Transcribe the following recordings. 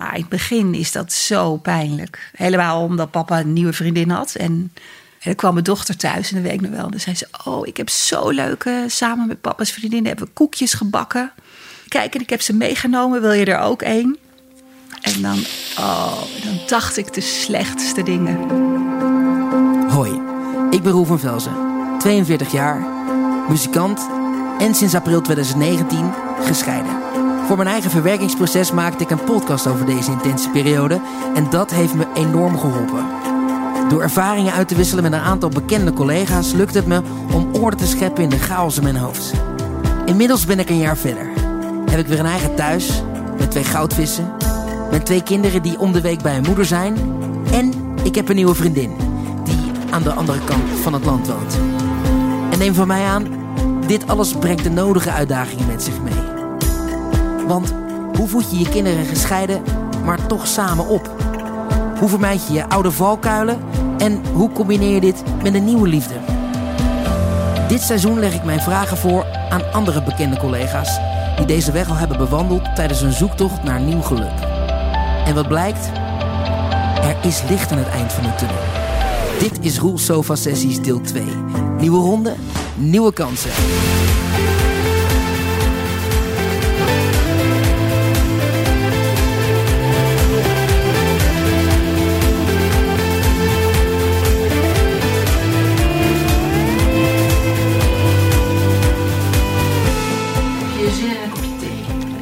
Maar in het begin is dat zo pijnlijk. Helemaal omdat papa een nieuwe vriendin had. En, en kwam mijn dochter thuis en dat weet ik nog wel. Dan zei ze, oh, ik heb zo leuke, samen met papa's vriendin hebben we koekjes gebakken. Kijk, en ik heb ze meegenomen, wil je er ook één? En dan, oh, dan dacht ik de slechtste dingen. Hoi, ik ben Roel van Velzen, 42 jaar, muzikant en sinds april 2019 gescheiden. Voor mijn eigen verwerkingsproces maakte ik een podcast over deze intense periode en dat heeft me enorm geholpen. Door ervaringen uit te wisselen met een aantal bekende collega's lukt het me om orde te scheppen in de chaos in mijn hoofd. Inmiddels ben ik een jaar verder. Heb ik weer een eigen thuis met twee goudvissen, met twee kinderen die om de week bij hun moeder zijn en ik heb een nieuwe vriendin die aan de andere kant van het land woont. En neem van mij aan, dit alles brengt de nodige uitdagingen met zich mee. Want hoe voed je je kinderen gescheiden, maar toch samen op? Hoe vermijd je je oude valkuilen? En hoe combineer je dit met een nieuwe liefde? Dit seizoen leg ik mijn vragen voor aan andere bekende collega's... die deze weg al hebben bewandeld tijdens een zoektocht naar nieuw geluk. En wat blijkt? Er is licht aan het eind van de tunnel. Dit is Roel Sofa Sessies deel 2. Nieuwe ronde, nieuwe kansen.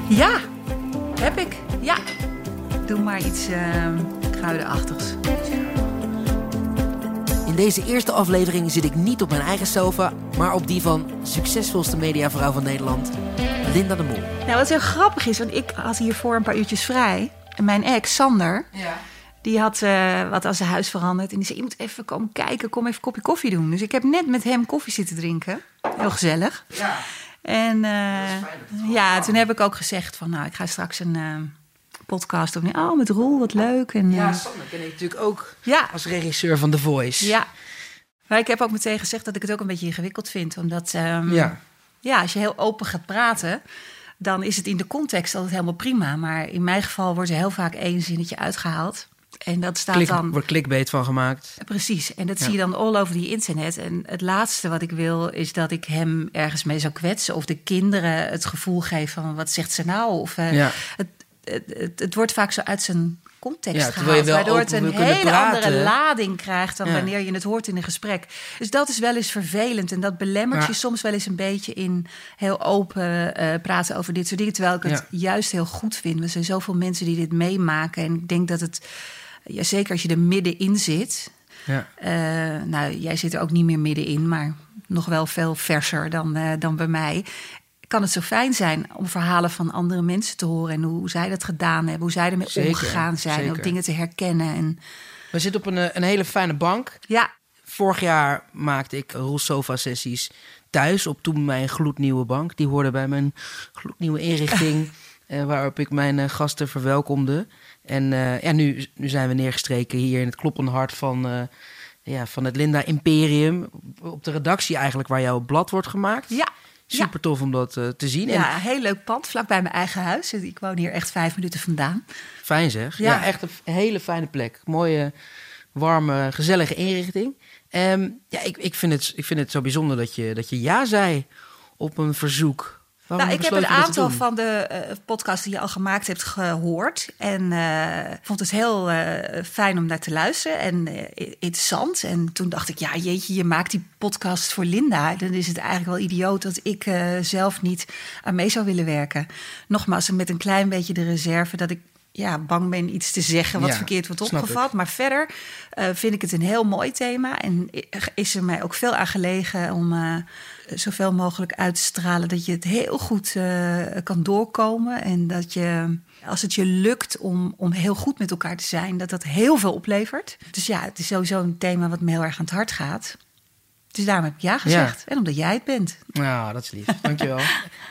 Ja, heb ik. Ja. Doe maar iets uh, kruidenachtigs. In deze eerste aflevering zit ik niet op mijn eigen sofa, maar op die van succesvolste mediavrouw van Nederland, Linda de Mol. Nou, wat heel grappig is, want ik had hiervoor een paar uurtjes vrij. En mijn ex, Sander, die had eh, wat aan zijn huis veranderd. En die zei, je moet even komen kijken, kom even een kopje koffie doen. Dus ik heb net met hem koffie zitten drinken. Heel gezellig. Ja. En eh, ja, toen heb ik ook gezegd van, nou, ik ga straks een eh, podcast doen. Oh, met Roel, wat leuk. En, Ja, eh, Sander ken ik natuurlijk ook ja, als regisseur van The Voice. ja. Maar ik heb ook meteen gezegd dat ik het ook een beetje ingewikkeld vind. Omdat, ehm, Ja. ja, als je heel open gaat praten, dan is het in de context altijd helemaal prima. Maar in mijn geval wordt er heel vaak één zinnetje uitgehaald. En dat staat Klik, dan... wordt clickbait van gemaakt. Precies, en dat Ja. zie je dan all over die internet. En het laatste wat ik wil is dat ik hem ergens mee zou kwetsen... of de kinderen het gevoel geef van wat zegt ze nou? Of, eh, Ja. het, het, het, het wordt vaak zo uit zijn context Ja, gehaald... waardoor het een hele andere lading krijgt... dan Ja. wanneer je het hoort in een gesprek. Dus dat is wel eens vervelend en dat belemmert Ja. je soms wel eens een beetje... in heel open eh, praten over dit soort dingen. Terwijl ik het juist heel goed vind. Er zijn zoveel mensen die dit meemaken en ik denk dat het... Ja, zeker als je er middenin zit, Ja. eh, nou, jij zit er ook niet meer middenin, maar nog wel veel verser dan, eh, dan bij mij. Kan het zo fijn zijn om verhalen van andere mensen te horen en hoe zij dat gedaan hebben, hoe zij ermee Zeker, omgegaan zijn, zeker. ook dingen te herkennen. En We zitten op een, eh, een hele fijne bank. ja, Vorig jaar maakte ik Roel Sofa sessies thuis op toen mijn gloednieuwe bank. Die hoorde bij mijn gloednieuwe inrichting waarop ik mijn gasten verwelkomde. En eh, ja, nu, nu zijn we neergestreken hier in het kloppende hart van, eh, ja, van het Linda Imperium. Op de redactie eigenlijk waar jouw blad wordt gemaakt. ja. Super tof om dat eh, te zien. En Ja, een heel leuk pand, vlakbij mijn eigen huis. Ik woon hier echt vijf minuten vandaan. fijn zeg. Ja. Ja. echt een hele fijne plek. Mooie, warme, gezellige inrichting. Ehm, ja, ik, ik, vind het, ik vind het zo bijzonder dat je, dat je ja zei op een verzoek. Nou, ik heb een aantal van de eh, podcasts die je al gemaakt hebt gehoord. En eh, vond het heel eh, fijn om naar te luisteren en interessant. En toen dacht ik, ja jeetje, je maakt die podcast voor Linda. Dan is het eigenlijk wel idioot dat ik zelf niet aan mee zou willen werken. Nogmaals, met een klein beetje de reserve dat ik ja, bang ben iets te zeggen wat Ja, verkeerd wordt opgevat. Maar verder eh, vind ik het een heel mooi thema. En is er mij ook veel aan gelegen om eh, zoveel mogelijk uit te stralen dat je het heel goed eh, kan doorkomen. En dat je, als het je lukt om, om heel goed met elkaar te zijn, dat dat heel veel oplevert. Dus ja, het is sowieso een thema wat me heel erg aan het hart gaat. Dus daarom heb ik ja gezegd. En omdat jij het bent. Nou, dat is lief. Dankjewel.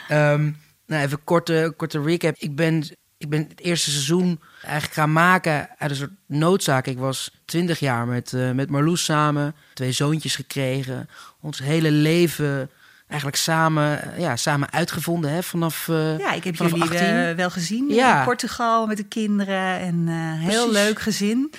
Ehm nou, even korte, korte recap. Ik ben, ik ben het eerste seizoen eigenlijk gaan maken uit een soort noodzaak. Ik was twintig jaar met, eh, met Marloes samen. Twee zoontjes gekregen. Ons hele leven eigenlijk samen, ja, samen uitgevonden hè, vanaf. Uh, ja, ik heb jullie 18. uh, wel gezien Ja. in Portugal met de kinderen. En uh, heel leuk gezin.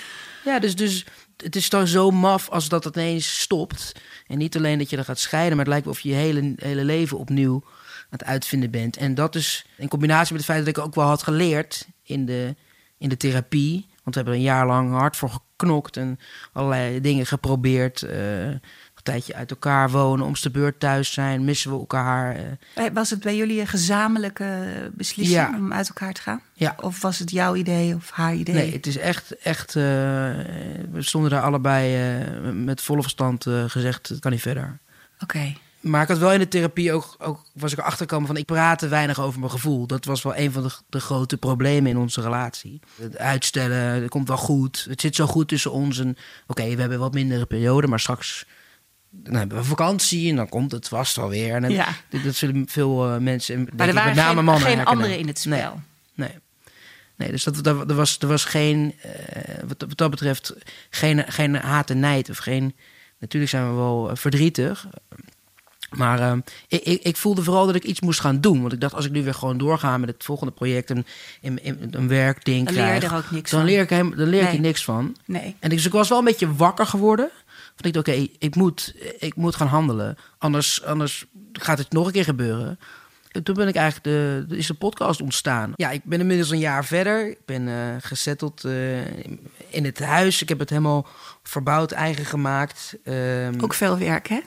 Ja, dus, dus het is dan zo maf als dat het ineens stopt. En niet alleen dat je dan gaat scheiden, maar het lijkt wel of je je hele, hele leven opnieuw het uitvinden bent. En dat is in combinatie met het feit dat ik ook wel had geleerd in de, in de therapie. Want we hebben er een jaar lang hard voor geknokt en allerlei dingen geprobeerd. eh, een tijdje uit elkaar wonen, om de beurt thuis zijn, missen we elkaar. eh. Eh, Was het bij jullie een gezamenlijke beslissing Ja. om uit elkaar te gaan? Ja. Of was het jouw idee of haar idee? Nee, het is echt, echt we stonden daar allebei met volle verstand gezegd, het kan niet verder. Oké. Maar ik had wel in de therapie ook, ook was ik erachter gekomen van ik praatte weinig over mijn gevoel. Dat was wel een van de, de grote problemen in onze relatie. Het uitstellen, het komt wel goed. Het zit zo goed tussen ons. En oké, we hebben wat mindere periode, maar straks dan hebben we vakantie en dan komt het vast wel weer. En Ja. dat, dat zullen veel eh, mensen, Maar er waren met name geen, mannen geen anderen in het spel. Nee. Nee, dus dat, dat, er, was, er was geen, eh, wat, wat dat betreft, geen, geen haat en nijd. Of geen, natuurlijk zijn we wel eh, verdrietig. Maar eh, ik, ik, ik voelde vooral dat ik iets moest gaan doen. Want ik dacht, als ik nu weer gewoon doorga met het volgende project... en een werkding Dan leer krijg... er ook niks dan van. leer ik, hem, dan leer ik Nee. er niks van. Nee. En dus ik was wel een beetje wakker geworden. Want ik dacht, oké, ik, moet, ik moet gaan handelen. Anders, anders gaat het nog een keer gebeuren. En toen ben ik eigenlijk de, de- is de podcast ontstaan. Ja, ik ben inmiddels een jaar verder. Ik ben eh gezetteld eh, in het huis. Ik heb het helemaal verbouwd, eigen gemaakt. Ehm, Ook veel werk, hè?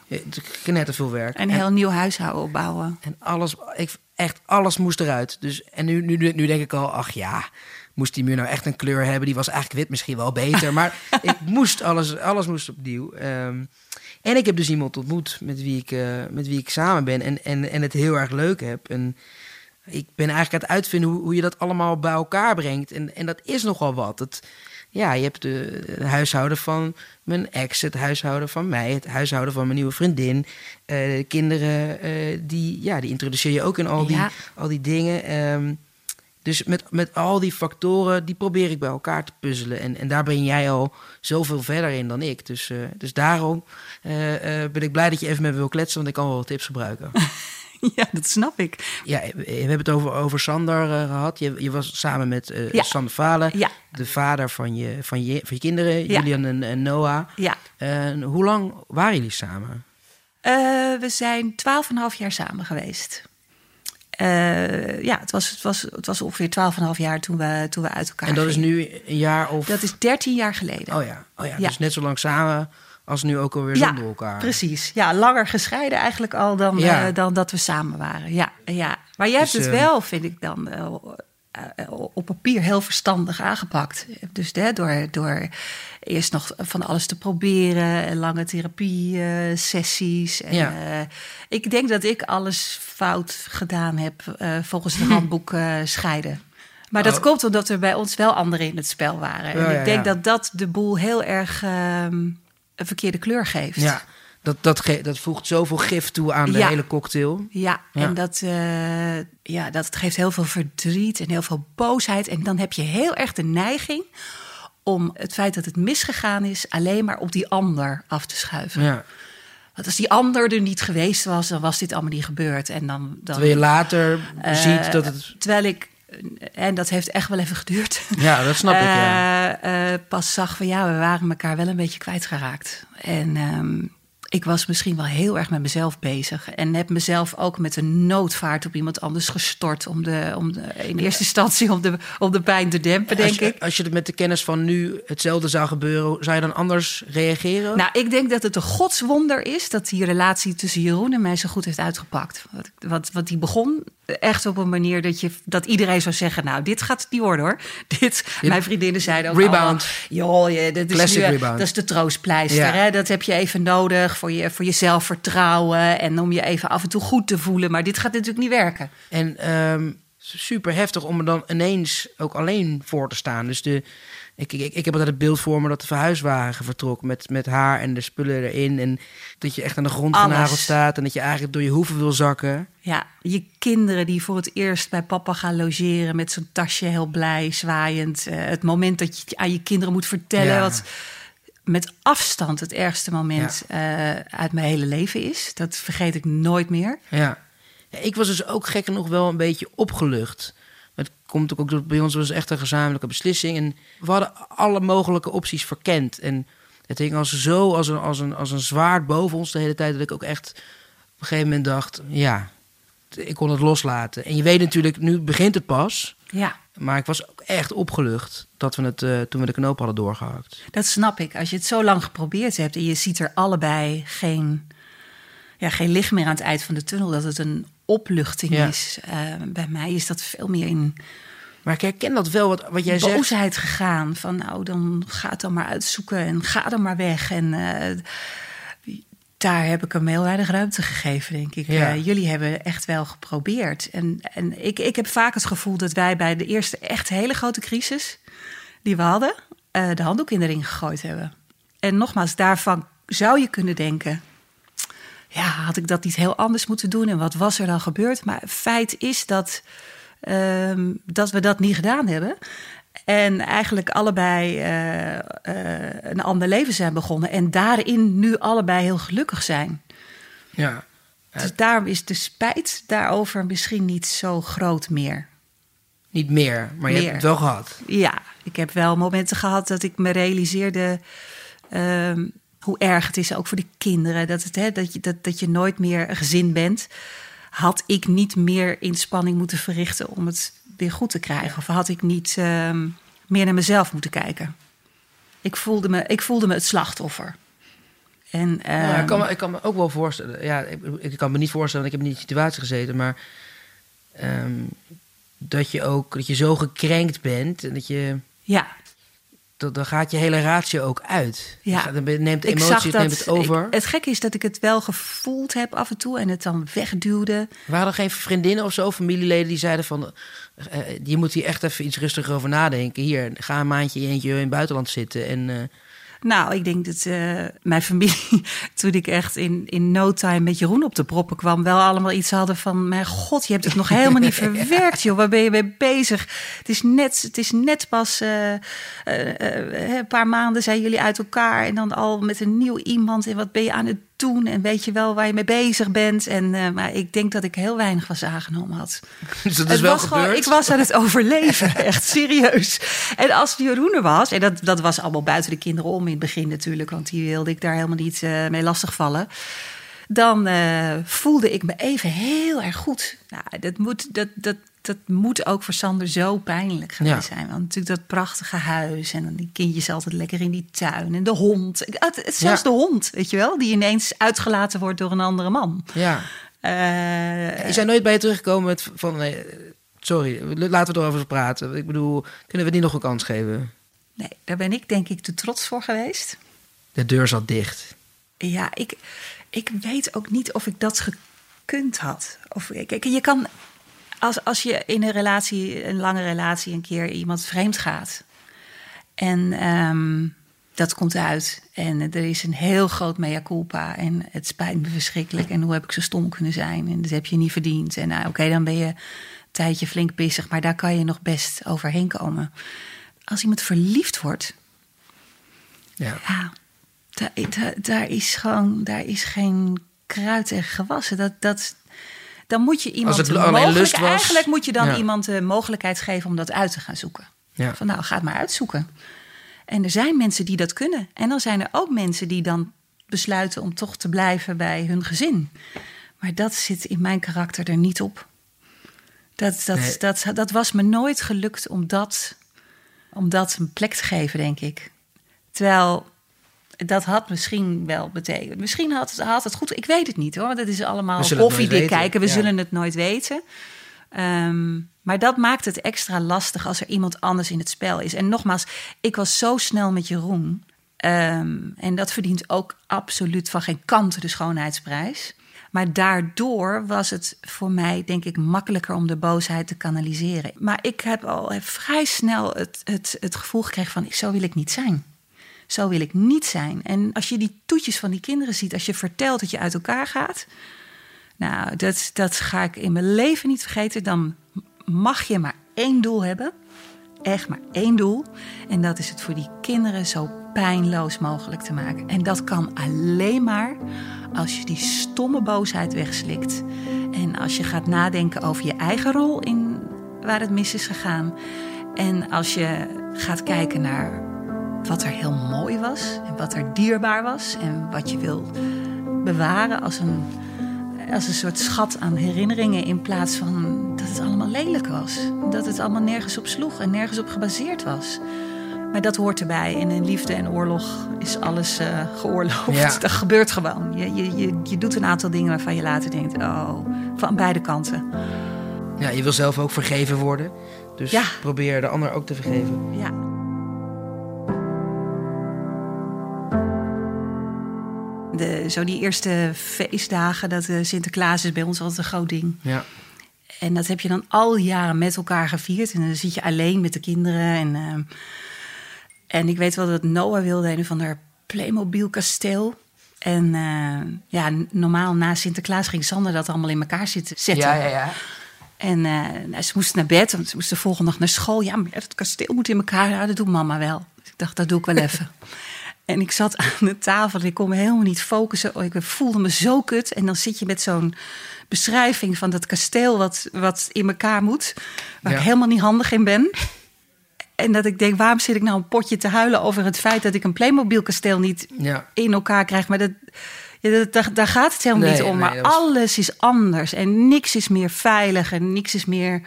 net veel werk. Een heel nieuw huishouden opbouwen. En alles, ik, echt alles moest eruit. Dus, en nu, nu, nu denk ik al, ach ja, moest die muur nou echt een kleur hebben? Die was eigenlijk wit misschien wel beter. Maar ik moest alles, alles moest opnieuw. Ehm, en ik heb dus iemand ontmoet met wie ik, eh, met wie ik samen ben en, en, en het heel erg leuk heb. En ik ben eigenlijk aan het uitvinden hoe, hoe je dat allemaal bij elkaar brengt. En, en dat is nogal wat. Het, ja, je hebt de, huishouden van mijn ex, het huishouden van mij, het huishouden van mijn nieuwe vriendin. eh, de kinderen, eh, die, ja, die introduceer je ook in al die, Ja. al die dingen. Ehm, dus met, met al die factoren, die probeer ik bij elkaar te puzzelen. En, en daar ben jij al zoveel verder in dan ik. Dus, eh, dus daarom eh, eh, ben ik blij dat je even met me wil kletsen, want ik kan wel wat tips gebruiken. Ja, dat snap ik. Ja, we hebben het over, over Sander eh, gehad. Je, je was samen met Ja. Sander Valen, Ja. de vader van je, van je, van je kinderen, Ja. Julian en, en Noah. Ja. Hoe lang waren jullie samen? We zijn twaalf en een half jaar samen geweest. Eh, ja, het was, het, was, het was ongeveer twaalf en een half jaar toen we, toen we uit elkaar En dat is nu een jaar of... Dat is dertien jaar geleden. Oh ja, oh ja, Ja. dus net zo lang samen als nu ook alweer ja, zonder elkaar. precies. Ja, langer gescheiden eigenlijk al dan, Ja. eh, dan dat we samen waren. Ja, ja. Maar jij Dus, hebt het eh, wel, vind ik dan, op papier heel verstandig aangepakt. Dus hè, door, door eerst nog van alles te proberen, en lange therapie-sessies. Ja. eh, ik denk dat ik alles fout gedaan heb eh, volgens het handboek eh, scheiden. Maar dat Oh. komt omdat er bij ons wel anderen in het spel waren. En ja, ik denk ja. dat dat de boel heel erg ehm, een verkeerde kleur geeft. Ja, dat, dat, dat voegt zoveel gif toe aan de Ja. hele cocktail. Ja, Ja. en dat, eh, ja, dat geeft heel veel verdriet en heel veel boosheid. En dan heb je heel erg de neiging om het feit dat het misgegaan is... alleen maar op die ander af te schuiven. Ja. Want als die ander er niet geweest was, dan was dit allemaal niet gebeurd. En dan, dan, Terwijl je later eh, ziet dat het... Terwijl ik, en dat heeft echt wel even geduurd... Ja, dat snap ik, ja. eh, eh, pas zag van ja, we waren elkaar wel een beetje kwijtgeraakt. En ehm, ik was misschien wel heel erg met mezelf bezig. En heb mezelf ook met een noodvaart op iemand anders gestort. Om de, om de, in eerste instantie om de, om de pijn te dempen, denk als je, ik. Als je het met de kennis van nu hetzelfde zou gebeuren, zou je dan anders reageren? Nou, ik denk dat het een godswonder is dat die relatie tussen Jeroen en mij zo goed heeft uitgepakt. Want, want, want die begon echt op een manier dat, je, dat iedereen zou zeggen: Nou, dit gaat niet worden hoor. Dit, mijn vriendinnen zeiden ook: Rebound. Joh, je, dat is, nu, eh, dat is de troostpleister. Ja. Hè? Dat heb je even nodig voor je, voor je zelfvertrouwen en om je even af en toe goed te voelen. Maar dit gaat natuurlijk niet werken. En ehm, super heftig om er dan ineens ook alleen voor te staan. Dus de, ik, ik, ik heb altijd het beeld voor me dat de verhuiswagen vertrok met, met haar en de spullen erin. En dat je echt aan de grond Alles. genageld staat en dat je eigenlijk door je hoeven wil zakken. Ja, je kinderen die voor het eerst bij papa gaan logeren met zo'n tasje heel blij, zwaaiend. Eh, het moment dat je aan je kinderen moet vertellen Ja. wat met afstand het ergste moment eh, uit mijn hele leven is. Dat vergeet ik nooit meer. Ja. ja ik was dus ook gek nog wel een beetje opgelucht. Het komt ook door bij ons was echt een gezamenlijke beslissing. En we hadden alle mogelijke opties verkend. En het hing als zo als een, als, een, als een zwaard boven ons de hele tijd... dat ik ook echt op een gegeven moment dacht... ja, ik kon het loslaten. En je weet natuurlijk, nu begint het pas... Ja. Maar ik was ook echt opgelucht dat we het uh, toen we de knoop hadden doorgehakt. Dat snap ik. Als je het zo lang geprobeerd hebt en je ziet er allebei geen, ja, geen licht meer aan het eind van de tunnel, dat het een opluchting Ja. is. Uh, bij mij is dat veel meer in Maar ik herken dat wel, wat, wat jij zegt. boosheid gegaan. Van nou, dan ga het dan maar uitzoeken en ga dan maar weg. En uh, daar heb ik hem heel weinig ruimte gegeven, denk ik. Ja. Uh, jullie hebben echt wel geprobeerd. En, en ik, ik heb vaak het gevoel dat wij bij de eerste echt hele grote crisis die we hadden, uh, de handdoek in de ring gegooid hebben. En nogmaals, daarvan zou je kunnen denken. Ja, had ik dat niet heel anders moeten doen? En wat was er dan gebeurd? Maar feit is dat, um, dat we dat niet gedaan hebben. En eigenlijk allebei uh, uh, een ander leven zijn begonnen. En daarin nu allebei heel gelukkig zijn. Ja. Dus daarom is de spijt daarover misschien niet zo groot meer. Niet meer, maar je hebt het wel gehad. Ja, ik heb wel momenten gehad dat ik me realiseerde. Um, hoe erg het is ook voor de kinderen. Dat, het, hè, dat, je, dat, dat je nooit meer een gezin bent. Had ik niet meer inspanning moeten verrichten om het weer goed te krijgen? Of had ik niet um, meer naar mezelf moeten kijken? Ik voelde me, ik voelde me het slachtoffer. En, um, ja, ik, kan me, ik kan me ook wel voorstellen. Ja, ik, ik kan me niet voorstellen, want ik heb niet in die situatie gezeten, maar um, dat je ook dat je zo gekrenkt bent en dat je. Ja. Dat, dan gaat je hele ratio ook uit. Ja. Dan neemt ik zag dat, neemt het over. Ik, het gekke is dat ik het wel gevoeld heb af en toe en het dan wegduwde. Waren er geen vriendinnen of zo, familieleden die zeiden van... Uh, je moet hier echt even iets rustiger over nadenken. Hier, ga een maandje eentje in het buitenland zitten en... Uh... Nou, ik denk dat uh, mijn familie, toen ik echt in, in no time met Jeroen op de proppen kwam, wel allemaal iets hadden van: Mijn god, je hebt het nog helemaal niet verwerkt, joh. Waar ben je mee bezig? Het is net, het is net pas uh, uh, een paar maanden zijn jullie uit elkaar en dan al met een nieuw iemand. En wat ben je aan het doen? En weet je wel waar je mee bezig bent? En, uh, maar ik denk dat ik heel weinig was aangenomen had. Dus dat is wel was gewoon, ik was aan het overleven, echt serieus. En als Jeroen er was, en dat, dat was allemaal buiten de kinderen om in het begin natuurlijk, want die wilde ik daar helemaal niet uh, mee lastigvallen. Dan uh, voelde ik me even heel erg goed. Nou, dat moet, dat, dat, dat moet ook voor Sander zo pijnlijk geweest ja. zijn. Want natuurlijk dat prachtige huis en dan die kindjes altijd lekker in die tuin. En de hond. Het, het, zelfs ja. de hond, weet je wel, die ineens uitgelaten wordt door een andere man. Ja. Uh, is hij nooit bij je teruggekomen met van... Nee, sorry, laten we erover praten. Ik bedoel, kunnen we die nog een kans geven? Nee, daar ben ik denk ik te trots voor geweest. De deur zat dicht. Ja, ik, ik weet ook niet of ik dat gekund had. Of, kijk, je kan als, als je in een relatie, een lange relatie, een keer iemand vreemd gaat. En um, dat komt uit. En er is een heel groot mea culpa. En het spijt me verschrikkelijk. En hoe heb ik zo stom kunnen zijn? En dat heb je niet verdiend. En nou, oké, okay, dan ben je een tijdje flink pissig. Maar daar kan je nog best overheen komen. Als iemand verliefd wordt. Ja. ja daar, daar, daar, is gewoon, daar is geen kruid en gewassen. Dat, dat, dan moet je iemand Als het de alleen lust was, eigenlijk moet je dan ja. iemand de mogelijkheid geven om dat uit te gaan zoeken. Ja. Van nou, ga het maar uitzoeken. En er zijn mensen die dat kunnen. En dan zijn er ook mensen die dan besluiten om toch te blijven bij hun gezin. Maar dat zit in mijn karakter er niet op. Dat, dat, Nee. dat, dat, was me nooit gelukt om dat, om dat een plek te geven, denk ik. Terwijl dat had misschien wel betekend. Misschien had het, had het goed. Ik weet het niet hoor. Want het is allemaal koffiedik kijken. We ja. zullen het nooit weten. Ehm, maar dat maakt het extra lastig als er iemand anders in het spel is. En nogmaals, ik was zo snel met Jeroen. Ehm, en dat verdient ook absoluut van geen kant de schoonheidsprijs. Maar daardoor was het voor mij, denk ik, makkelijker om de boosheid te kanaliseren. Maar ik heb al vrij snel het, het, het gevoel gekregen van, zo wil ik niet zijn. Zo wil ik niet zijn. En als je die toetjes van die kinderen ziet, als je vertelt dat je uit elkaar gaat. Nou, dat, dat ga ik in mijn leven niet vergeten. Dan mag je maar één doel hebben. echt maar één doel. En dat is het voor die kinderen zo pijnloos mogelijk te maken. En dat kan alleen maar als je die stomme boosheid wegslikt. En als je gaat nadenken over je eigen rol in waar het mis is gegaan. En als je gaat kijken naar wat er heel mooi was en wat er dierbaar was en wat je wil bewaren als een, als een soort schat aan herinneringen in plaats van dat het allemaal lelijk was. Dat het allemaal nergens op sloeg en nergens op gebaseerd was. Maar dat hoort erbij. En in liefde en oorlog is alles uh, geoorloofd. Ja. Dat gebeurt gewoon. Je, je, je, je doet een aantal dingen waarvan je later denkt: oh, van beide kanten. Ja, je wil zelf ook vergeven worden. Dus Ja. probeer de ander ook te vergeven. Ja. De, zo die eerste feestdagen, dat eh, Sinterklaas is bij ons altijd een groot ding. Ja. En dat heb je dan al jaren met elkaar gevierd. En dan zit je alleen met de kinderen. En, ehm, en ik weet wel dat Noah wilde een van haar Playmobil kasteel. En eh, ja, normaal na Sinterklaas ging Sander dat allemaal in elkaar zitten zetten. Ja, ja, ja. En eh, nou, ze moest naar bed, want ze moest de volgende dag naar school. Ja, maar het kasteel moet in elkaar. Ja, dat doet mama wel. Dus ik dacht, dat doe ik wel even. En ik zat aan de tafel en ik kon me helemaal niet focussen. Oh, ik voelde me zo kut. En dan zit je met zo'n beschrijving van dat kasteel wat, wat in elkaar moet. Waar Ja. ik helemaal niet handig in ben. En dat ik denk, waarom zit ik nou een potje te huilen over het feit dat ik een Playmobil kasteel niet Ja. in elkaar krijg. Maar dat, ja, dat, daar, daar gaat het helemaal Nee, niet om. nee, Maar was- alles is anders. En niks is meer veilig. En niks is meer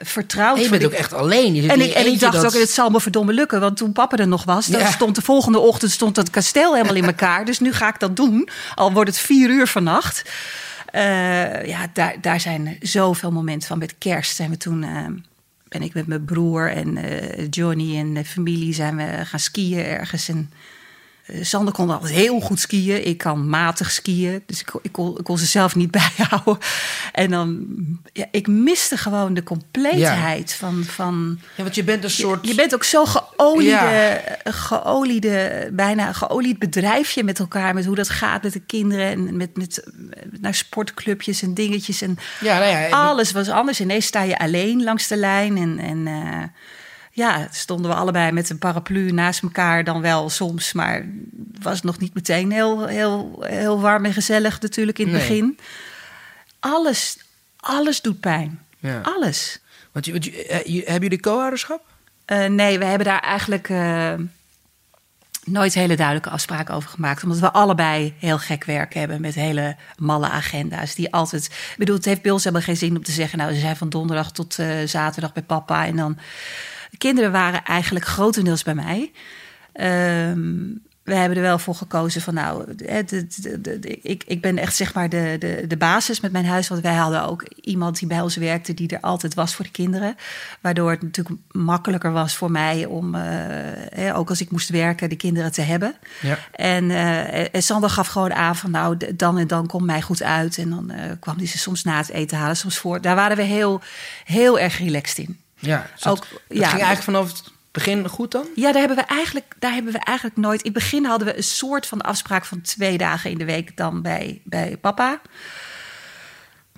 vertrouwd. En je bent ook echt alleen. Je en ik, en dacht dat- ook, het zal me verdomme lukken. Want toen papa er nog was, dan Ja. stond de volgende ochtend stond dat kasteel helemaal in elkaar. Dus nu ga ik dat doen. Al wordt het vier uur vannacht. Eh, ja, daar, daar zijn zoveel momenten van. Met kerst zijn we toen... eh, ben ik met mijn broer en eh, Johnny en de familie zijn we gaan skiën ergens. En Sander kon altijd heel goed skiën. Ik kan matig skiën. Dus ik, kon- ik, kon, ik kon ze zelf niet bijhouden. En dan, ja, ik miste gewoon de compleetheid van, van Ja, want je bent een soort... je, je bent ook zo geoliede, Ja. geoliede, bijna geolied bedrijfje met elkaar. Met hoe dat gaat met de kinderen. En met, met, naar sportclubjes en dingetjes. En Ja, nou ja, alles was anders. Ineens sta je alleen langs de lijn. En, en eh, ja, stonden we allebei met een paraplu naast elkaar dan wel soms. Maar was nog niet meteen heel, heel, heel warm en gezellig natuurlijk in het Nee. begin. Alles, alles doet pijn. Ja. Alles. Want je, want je- eh, hebben jullie co-ouderschap? Eh, nee, we hebben daar eigenlijk eh, nooit hele duidelijke afspraken over gemaakt. Omdat we allebei heel gek werk hebben met hele malle agenda's. Die altijd. Ik bedoel, het heeft bij ons helemaal geen zin om te zeggen. Nou, ze zijn van donderdag tot zaterdag bij papa. En dan. De kinderen waren eigenlijk grotendeels bij mij. Ehm, we hebben er wel voor gekozen van nou, de, de- ik, ik ben echt zeg maar de, de, de basis met mijn huis. Want wij hadden ook iemand die bij ons werkte die er altijd was voor de kinderen. Waardoor het natuurlijk makkelijker was voor mij om, eh, hè, ook als ik moest werken, de kinderen te hebben. Ja. En, eh, en Sander gaf gewoon aan van nou, dan en dan komt mij goed uit. En dan eh, kwam hij ze soms na het eten halen, soms voor. Daar waren we heel, heel erg relaxed in. Ja. dus Ook, dat ja. ging eigenlijk vanaf het begin goed dan? Ja, daar hebben we eigenlijk, daar hebben we eigenlijk nooit. In het begin hadden we een soort van afspraak van twee dagen in de week dan bij, bij papa.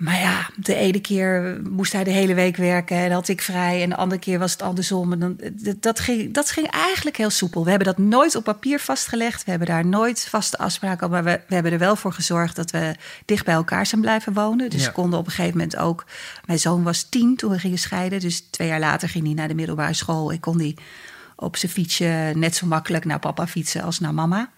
Maar ja, de ene keer moest hij de hele week werken en had ik vrij. En de andere keer was het andersom. En dan, dat, ging, dat ging eigenlijk heel soepel. We hebben dat nooit op papier vastgelegd. We hebben daar nooit vaste afspraken. Maar we, we hebben er wel voor gezorgd dat we dicht bij elkaar zijn blijven wonen. Dus Ja. we konden op een gegeven moment ook... Mijn zoon was tien toen we gingen scheiden. Dus twee jaar later ging hij naar de middelbare school. Ik kon die op zijn fietsje net zo makkelijk naar papa fietsen als naar mama.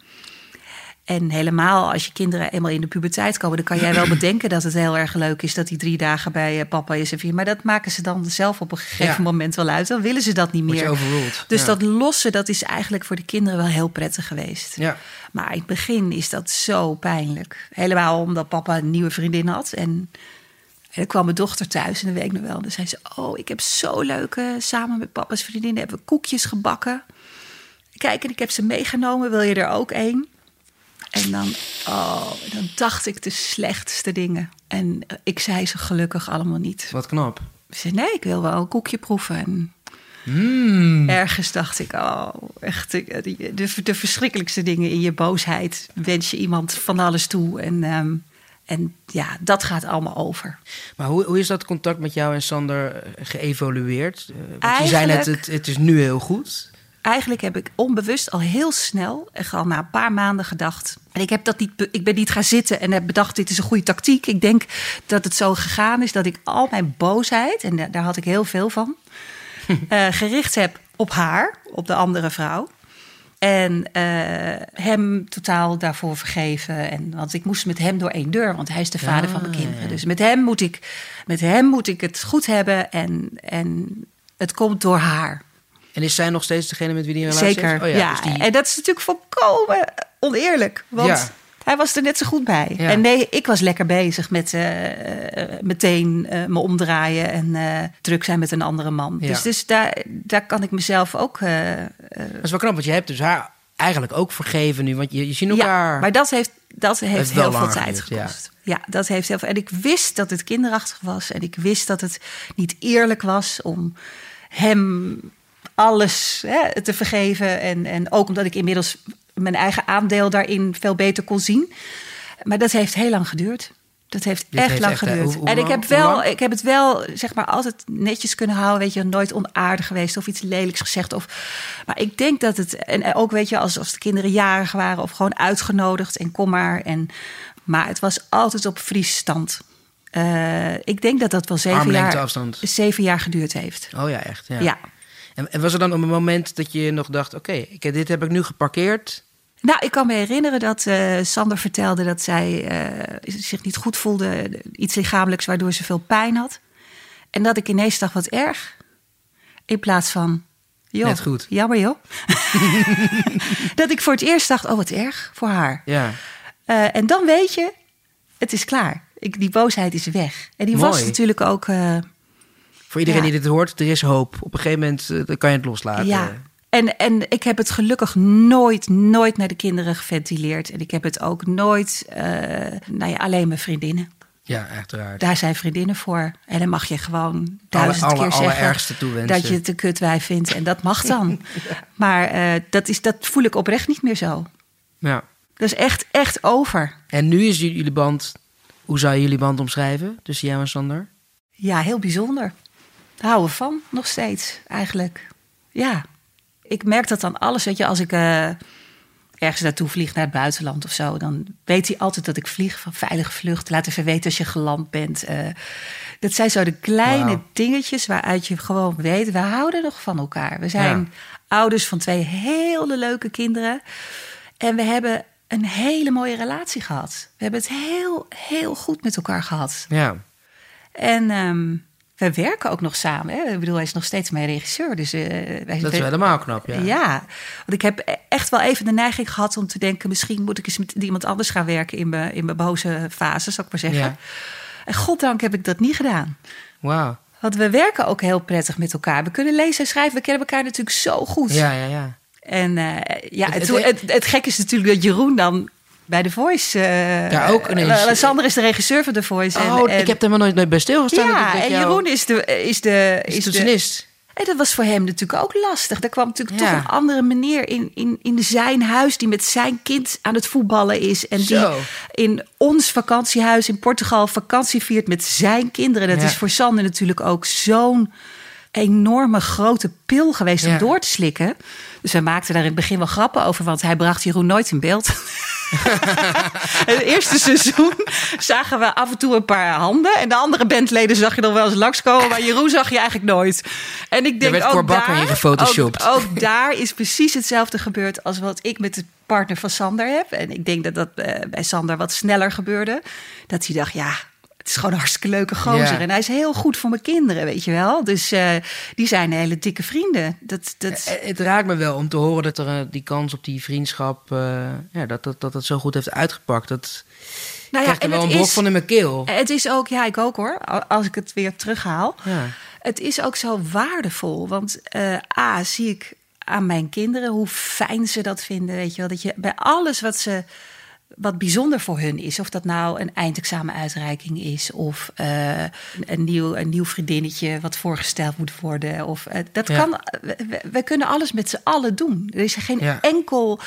En helemaal als je kinderen eenmaal in de puberteit komen, dan kan jij wel bedenken dat het heel erg leuk is dat hij drie dagen bij eh, papa is en vier. Maar dat maken ze dan zelf op een gegeven Ja. moment wel uit. Dan willen ze dat niet meer. Dus Ja. dat lossen, dat is eigenlijk voor de kinderen wel heel prettig geweest. Ja. Maar in het begin is dat zo pijnlijk. Helemaal omdat papa een nieuwe vriendin had. En, en dan kwam mijn dochter thuis en de week nog wel. En dan zei ze, oh, ik heb zo leuke, samen met papa's vriendin hebben we koekjes gebakken. Kijk, en ik heb ze meegenomen. Wil je er ook één? En dan, oh, dan dacht ik de slechtste dingen. En eh, ik zei ze gelukkig allemaal niet. Wat knap. Ze zei, nee, ik wil wel een koekje proeven. En Mm. ergens dacht ik, oh, echt, ik- de, de verschrikkelijkste dingen in je boosheid. Wens je iemand van alles toe. En, ehm, en ja, dat gaat allemaal over. Maar hoe, hoe is dat contact met jou en Sander eh, geëvolueerd? Want Eigenlijk... je zei net, het, het is nu heel goed. Eigenlijk heb ik onbewust al heel snel, echt al na een paar maanden gedacht. En ik, heb dat niet, ik ben niet gaan zitten en heb bedacht: dit is een goede tactiek. Ik denk dat het zo gegaan is dat ik al mijn boosheid, en daar had ik heel veel van, uh, gericht heb op haar, op de andere vrouw. En uh, hem totaal daarvoor vergeven. En, want ik moest met hem door één deur, want hij is de vader ja, van mijn kinderen. Ja. Dus met hem, moet ik, met hem moet ik het goed hebben. En, en het komt door haar. En is zij nog steeds degene met wie die relatie Zeker, heeft? Oh, ja. ja. Dus die... En dat is natuurlijk volkomen oneerlijk. Want ja. hij was er net zo goed bij. Ja. En nee, ik was lekker bezig met uh, meteen uh, me omdraaien en uh, druk zijn met een andere man. Dus, dus daar, daar kan ik mezelf ook. dat is wel knap, want je hebt dus haar eigenlijk ook vergeven nu. Want je, je ziet elkaar. Ja, maar dat heeft, dat heeft, heeft heel veel tijd gekost. Ja, dat heeft heel veel. En ik wist dat het kinderachtig was. En ik wist dat het niet eerlijk was om hem alles hè, te vergeven. En, en ook omdat ik inmiddels mijn eigen aandeel daarin veel beter kon zien. Maar dat heeft heel lang geduurd. Dat heeft Dit echt heeft lang echt, geduurd. hoe- hoe en ik heb, wel, ik heb het wel, zeg maar, altijd netjes kunnen houden. Weet je, nooit onaardig geweest of iets lelijks gezegd. Of, maar ik denk dat het, en ook weet je, als, als de kinderen jarig waren of gewoon uitgenodigd en kom maar. En, maar het was altijd op vriesstand. Eh, ik denk dat dat wel zeven jaar, afstand. zeven jaar geduurd heeft. Oh ja, echt. Ja. ja. En, en was er dan op een moment dat je nog dacht... oké, ik dit heb ik nu geparkeerd. Nou, ik kan me herinneren dat eh, Sander vertelde dat zij eh, zich niet goed voelde. Iets lichamelijks waardoor ze veel pijn had. En dat ik ineens dacht, wat erg. In plaats van, joh, Net goed. jammer joh. dat ik voor het eerst dacht, oh wat erg voor haar. Ja. Eh, en dan weet je, het is klaar. Ik, die boosheid is weg. En die was natuurlijk ook... Voor iedereen Ja. die dit hoort, er is hoop. Op een gegeven moment eh, kan je het loslaten. Ja. En, en ik heb het gelukkig nooit, nooit naar de kinderen geventileerd. En ik heb het ook nooit, eh nou ja, alleen mijn vriendinnen. Ja, uiteraard. Daar zijn vriendinnen voor. En dan mag je gewoon duizend alle, keer zeggen dat je het een kutwijf vindt. En dat mag dan. maar eh, dat, is, dat voel ik oprecht niet meer zo. Ja. Dat is echt, echt over. En nu is jullie band... Hoe zou je jullie band omschrijven tussen jou en Sander? Ja, heel bijzonder. Houden we van, nog steeds, eigenlijk. Ja, ik merk dat aan alles. Weet je, als ik eh, ergens naartoe vlieg naar het buitenland of zo... dan weet hij altijd dat ik vlieg van veilige vlucht. Laat even weten als je geland bent. Eh, dat zijn zo de kleine dingetjes waaruit je gewoon weet... we houden nog van elkaar. We zijn Ja. ouders van twee hele leuke kinderen. En we hebben een hele mooie relatie gehad. We hebben het heel, heel goed met elkaar gehad. Ja. En ehm, we werken ook nog samen. Hè? Ik bedoel, hij is nog steeds mijn regisseur. Dus, wij Dat is wel helemaal knap, ja. ja. want ik heb echt wel even de neiging gehad om te denken... misschien moet ik eens met iemand anders gaan werken in mijn, in mijn boze fase, zou ik maar zeggen. Ja. En goddank heb ik dat niet gedaan. Wauw. Want we werken ook heel prettig met elkaar. We kunnen lezen en schrijven. We kennen elkaar natuurlijk zo goed. Ja, ja, ja. En eh, ja, Het- het, het- het, het, gek is natuurlijk dat Jeroen dan bij The Voice... eh, Ja, ook ineens. Sander is de regisseur van The Voice. Oh, en- ik heb er maar nooit nooit bij stilgestaan. ja, en jou- Jeroen is de, is de, is is de, en dat was voor hem natuurlijk ook lastig. Er kwam natuurlijk Ja. toch een andere meneer in, in, in zijn huis... die met zijn kind aan het voetballen is. En Zo. die in ons vakantiehuis in Portugal vakantie viert met zijn kinderen. Dat Ja. is voor Sander natuurlijk ook zo'n enorme grote pil geweest om Ja. door te slikken. Dus wij maakten daar in het begin wel grappen over... want hij bracht Jeroen nooit in beeld. het eerste seizoen zagen we af en toe een paar handen. En de andere bandleden zag je nog wel eens langskomen. Maar Jeroen zag je eigenlijk nooit. En ik denk werd ook daar. Ook, ook daar is precies hetzelfde gebeurd als wat ik met de partner van Sander heb. En ik denk dat dat eh, bij Sander wat sneller gebeurde. Dat hij dacht, ja, is gewoon een hartstikke leuke gozer. Ja. En hij is heel goed voor mijn kinderen, weet je wel. Dus eh, die zijn hele dikke vrienden. Dat, dat, Eh, Het raakt me wel om te horen dat er eh, die kans op die vriendschap... eh, ja, dat, dat, dat het zo goed heeft uitgepakt. Dat nou krijgt er en wel een brok is- van in mijn keel. Het is ook, ja, ik ook hoor, als ik het weer terughaal. Ja. Het is ook zo waardevol. Want eh, A, zie ik aan mijn kinderen hoe fijn ze dat vinden. Weet je wel, dat je bij alles wat ze wat bijzonder voor hun is. Of dat nou een eindexamenuitreiking is of uh, een, nieuw, een nieuw vriendinnetje wat voorgesteld moet worden. Of, uh, dat Ja. kan, we, we kunnen alles met z'n allen doen. Er is geen Ja. enkel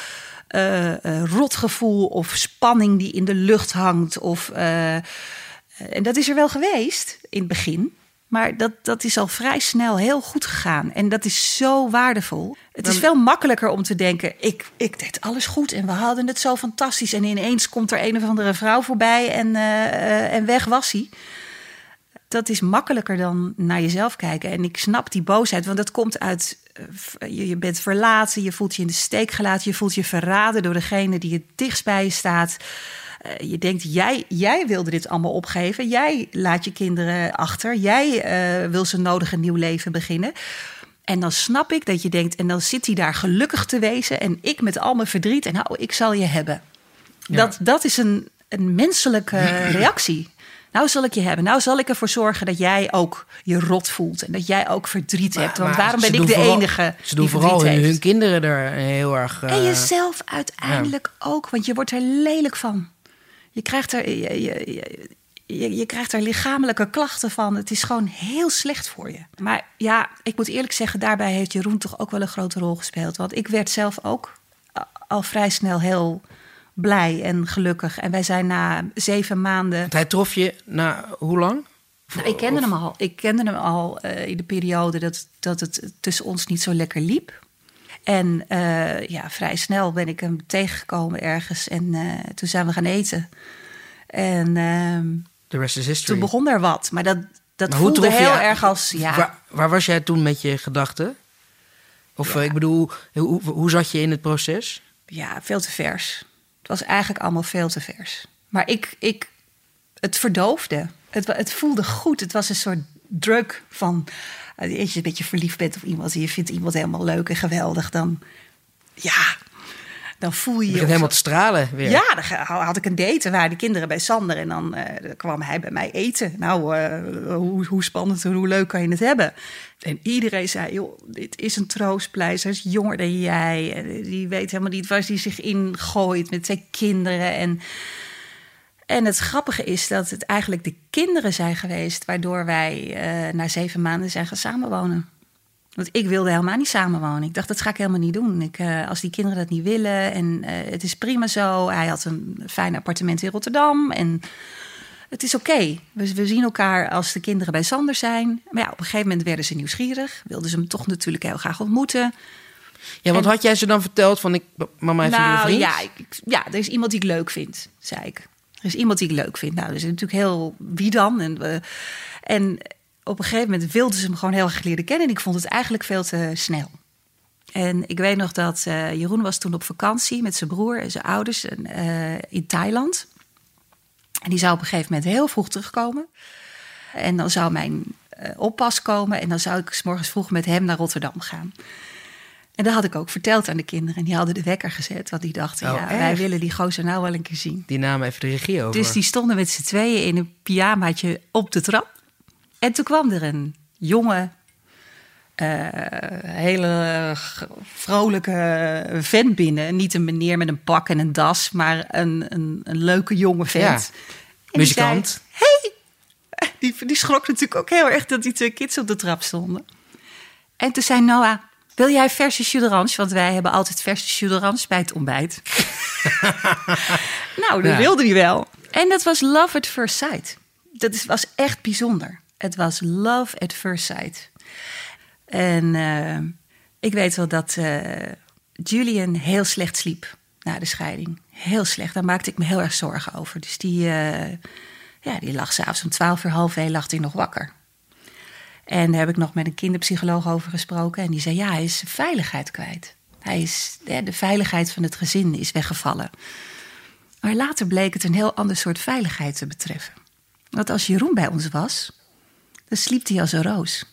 eh, eh, rotgevoel of spanning die in de lucht hangt. Of, eh, en dat is er wel geweest in het begin. Maar dat, dat is al vrij snel heel goed gegaan. En dat is zo waardevol. Het is veel makkelijker om te denken: ik, ik deed alles goed en we hadden het zo fantastisch. En ineens komt er een of andere vrouw voorbij en, eh, en weg was hij. Dat is makkelijker dan naar jezelf kijken. En ik snap die boosheid, want dat komt uit. eh, je bent verlaten, je voelt je in de steek gelaten, je voelt je verraden door degene die het dichtst bij je staat. Eh, je denkt, jij, jij wilde dit allemaal opgeven. Jij laat je kinderen achter. Jij eh, wil ze nodig een nieuw leven beginnen. En dan snap ik dat je denkt, en dan zit hij daar gelukkig te wezen. En ik met al mijn verdriet. En nou, ik zal je hebben. Dat, dat is een, een menselijke reactie. Nou zal ik je hebben. Nou zal ik ervoor zorgen dat jij ook je rot voelt. En dat jij ook verdriet hebt. Want waarom ben ik de vooral- enige Ze doen die vooral hun, kinderen er heel erg... eh, En jezelf uiteindelijk ook, want je wordt er lelijk van. Je krijgt er, je, je, je, je, je krijgt er lichamelijke klachten van. Het is gewoon heel slecht voor je. Maar ja, ik moet eerlijk zeggen, daarbij heeft Jeroen toch ook wel een grote rol gespeeld. Want ik werd zelf ook al vrij snel heel blij en gelukkig. En wij zijn na zeven maanden. Want hij trof je na hoe lang? Nou, ik kende hem al. Ik kende hem al eh, in de periode dat, dat het tussen ons niet zo lekker liep. En eh, ja, vrij snel ben ik hem tegengekomen ergens. En eh, toen zijn we gaan eten. En ehm, The rest is history. toen begon er wat. Maar dat, dat Maar voelde je- heel erg als... Ja, Waar, waar was jij toen met je gedachten? Of eh, ik bedoel, hoe, hoe, zat je in het proces? ja, veel te vers. Het was eigenlijk allemaal veel te vers. Maar ik, ik het verdoofde. Het, het voelde goed. Het was een soort druk van... eh, Als je een beetje verliefd bent op iemand... en je vindt iemand helemaal leuk en geweldig... dan, ja, dan voel je Je begint helemaal te stralen weer. Ja, dan had ik een date. waren de kinderen bij Sander. En dan eh, dan kwam hij bij mij eten. Nou, eh, hoe, hoe spannend en hoe leuk kan je het hebben? En iedereen zei, joh, dit is een troostpleister. Hij is jonger dan jij. En die weet helemaal niet waar hij zich in gooit met zijn kinderen. En, en het grappige is dat het eigenlijk de kinderen zijn geweest... waardoor wij eh, na zeven maanden zijn gaan samenwonen. Want ik wilde helemaal niet samenwonen. Ik dacht, dat ga ik helemaal niet doen. Ik, eh, als die kinderen dat niet willen en eh, het is prima zo. Hij had een fijn appartement in Rotterdam en het is oké. We, we zien elkaar als de kinderen bij Sander zijn. Maar ja, op een gegeven moment werden ze nieuwsgierig. Wilden ze hem toch natuurlijk heel graag ontmoeten. Ja, want En- had jij ze dan verteld van ik, mama heeft hier een nou vriend? ja, ik- ja, er is iemand die ik leuk vind, zei ik. Er is iemand die ik leuk vind. Nou, is natuurlijk heel wie dan? En, we- en op een gegeven moment wilden ze hem gewoon heel erg leren kennen. En ik vond het eigenlijk veel te snel. En ik weet nog dat eh, Jeroen was toen op vakantie met zijn broer en zijn ouders en, eh, in Thailand. En die zou op een gegeven moment heel vroeg terugkomen. En dan zou mijn eh, oppas komen en dan zou ik 's morgens vroeg met hem naar Rotterdam gaan. En dat had ik ook verteld aan de kinderen. En die hadden de wekker gezet, want die dachten, Oh, ja, echt? wij willen die gozer nou wel een keer zien. Die namen even de regie over. Dus die stonden met z'n tweeën in een pyjamaatje op de trap. En toen kwam er een jonge, eh, hele vrolijke vent binnen. Niet een meneer met een pak en een das, maar een, een, een leuke jonge vent. Ja, En die muzikant. zei, hey! Die, die schrok natuurlijk ook heel erg dat die twee kids op de trap stonden. En toen zei Noah, wil jij verse d'orange? Want wij hebben altijd verse d'orange bij het ontbijt. nou, dat Ja. wilde hij wel. En dat was love at first sight. Dat is, was echt bijzonder. Het was love at first sight. En eh, ik weet wel dat eh, Julian heel slecht sliep na de scheiding. Heel slecht. Daar maakte ik me heel erg zorgen over. Dus die, eh, ja, die lag s'avonds om twaalf uur, half één, lag hij nog wakker. En daar heb ik nog met een kinderpsycholoog over gesproken. En die zei, ja, hij is veiligheid kwijt. Hij is, de veiligheid van het gezin is weggevallen. Maar later bleek het een heel ander soort veiligheid te betreffen. Want als Jeroen bij ons was, dan sliep hij als een roos.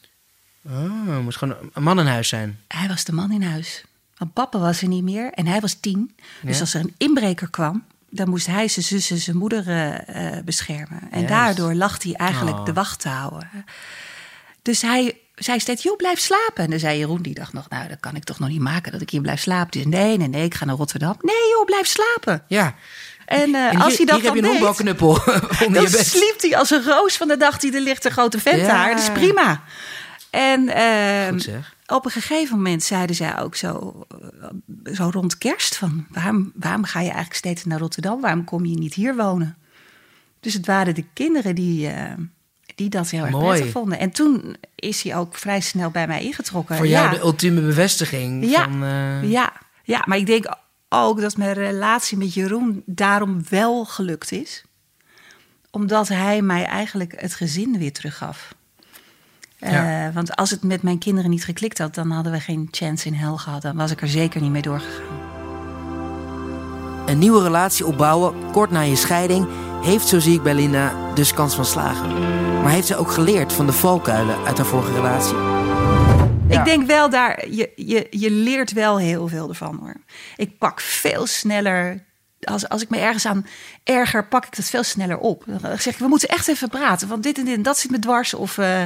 Oh, moest gewoon een man in huis zijn. Hij was de man in huis. Want papa was er niet meer en hij was tien. Dus Ja. als er een inbreker kwam, dan moest hij zijn zus en zijn moeder eh, eh, beschermen. En daardoor lag hij eigenlijk Oh. de wacht te houden. Dus hij zei steeds, joh, blijf slapen. En dan zei Jeroen, die dacht nog, nou, dat kan ik toch nog niet maken dat ik hier blijf slapen. Zei, nee, nee, nee, ik ga naar Rotterdam. Nee joh, blijf slapen. Ja, En, uh, En als hij dat hier heb je een deed, honkbalknuppel onder dan je bed. sliep hij als een roos van de dag die er ligt, een grote vent Ja. daar. Dat is prima. En zeg. op een gegeven moment zeiden zij ook zo, eh, zo rond kerst van... Waarom, waarom ga je eigenlijk steeds naar Rotterdam? Waarom kom je niet hier wonen? Dus het waren de kinderen die, eh, die dat heel erg Mooi. prettig vonden. En toen is hij ook vrij snel bij mij ingetrokken. Voor jou Ja. de ultieme bevestiging Ja. van... eh, Ja, ja, maar ik denk ook dat mijn relatie met Jeroen daarom wel gelukt is. Omdat hij mij eigenlijk het gezin weer teruggaf. Eh, Ja. want als het met mijn kinderen niet geklikt had, dan hadden we geen chance in hel gehad. Dan was ik er zeker niet mee doorgegaan. Een nieuwe relatie opbouwen kort na je scheiding heeft, zo zie ik bij Linda, dus kans van slagen. Maar heeft ze ook geleerd van de valkuilen uit haar vorige relatie? Ja. Ik denk wel daar, je, je, je leert wel heel veel ervan hoor. Ik pak veel sneller. Als, als ik me ergens aan erger, pak ik dat veel sneller op. Dan zeg ik, we moeten echt even praten. Want dit en dit en dat zit me dwars. Of, eh,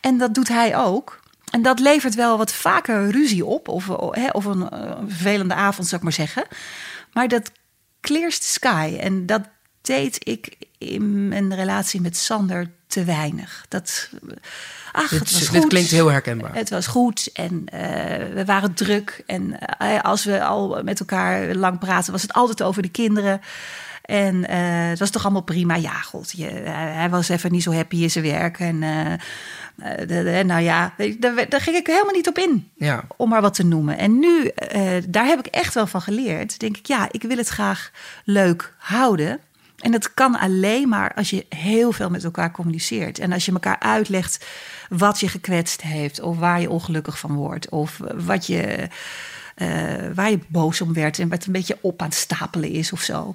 en dat doet hij ook. En dat levert wel wat vaker ruzie op. Of, hè, of een, eh, een vervelende avond, zou ik maar zeggen. Maar dat clears the sky. En dat deed ik in mijn relatie met Sander te weinig. Dat, ach, Dit, het was dit goed. klinkt heel herkenbaar. Het was goed en eh, we waren druk. En eh, als we al met elkaar lang praten, was het altijd over de kinderen. En eh, het was toch allemaal prima. Ja, god, je, hij was even niet zo happy in zijn werk. En de- de- nou ja, daar, daar ging ik helemaal niet op in. Ja. Om maar wat te noemen. En nu, daar heb ik echt wel van geleerd. Denk ik, ja, ik wil het graag leuk houden. En dat kan alleen maar als je heel veel met elkaar communiceert. En als je elkaar uitlegt wat je gekwetst heeft. Of waar je ongelukkig van wordt. Of wat je, eh, waar je boos om werd. En wat een beetje op aan het stapelen is of zo.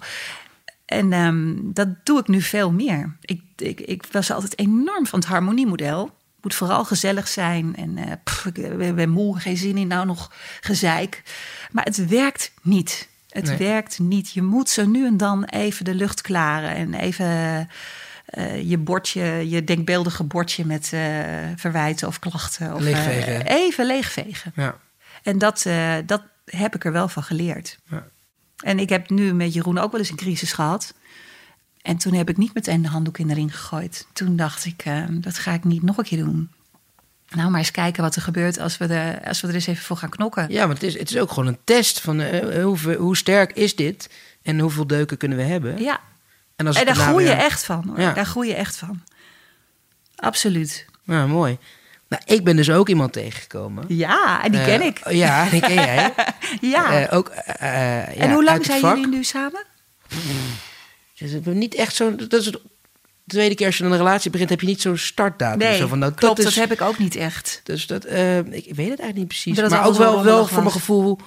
En ehm, dat doe ik nu veel meer. Ik, ik, ik was altijd enorm van het harmoniemodel. Moet vooral gezellig zijn. En eh, ik ben moe, geen zin in, nou nog gezeik. Maar het werkt niet. Het Nee. werkt niet. Je moet zo nu en dan even de lucht klaren. En even eh, je bordje, je denkbeeldige bordje met eh, verwijten of klachten. Of, eh, Leegvegen. even leegvegen. Ja. En dat, eh, dat heb ik er wel van geleerd. Ja. En ik heb nu met Jeroen ook wel eens een crisis gehad. En toen heb ik niet meteen de handdoek in de ring gegooid. Toen dacht ik, eh, dat ga ik niet nog een keer doen. Nou, maar eens kijken wat er gebeurt als we, de, als we er eens even voor gaan knokken. Ja, maar het is, het is ook gewoon een test van eh, hoe, ver- hoe sterk is dit en hoeveel deuken kunnen we hebben. Ja, En, als en het daar groei je weer- echt van. Hoor. Ja. Daar groei je echt van. Absoluut. Ja, mooi. Nou, ik ben dus ook iemand tegengekomen. Ja, en die Eh, ken ik. Ja, die ken jij. Ja. Eh, ook, eh, eh, en ja, hoe lang zijn jullie nu samen? Dus is niet echt zo. Dat is de tweede keer als je een relatie begint, heb je niet zo'n startdatum. Nee, zo van, nou, klopt. Dat, Dat, is, heb ik ook niet echt. Dus dat, eh, ik weet het eigenlijk niet precies. Dat maar ook wel, wel voor mijn gevoel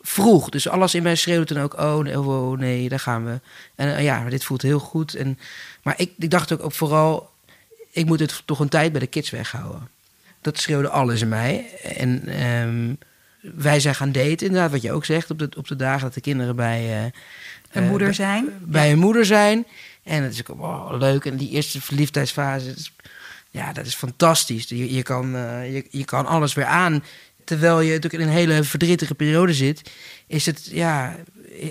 vroeg. Dus alles in mij schreeuwde toen ook, oh nee, oh, nee daar gaan we. En eh, ja, maar dit voelt heel goed. En, maar ik, ik dacht ook, ook vooral, ik moet het toch een tijd bij de kids weghouden. Dat schreeuwde alles in mij. En ehm, wij zijn gaan daten, inderdaad, wat je ook zegt, op de, op de dagen dat de kinderen bij... eh, Een moeder bij- zijn. bij hun moeder zijn. En het is ook wow, leuk. En die eerste verliefdheidsfase, is, ja, dat is fantastisch. Je, je, kan, eh, je, je kan alles weer aan. Terwijl je natuurlijk in een hele verdrietige periode zit, is het, ja,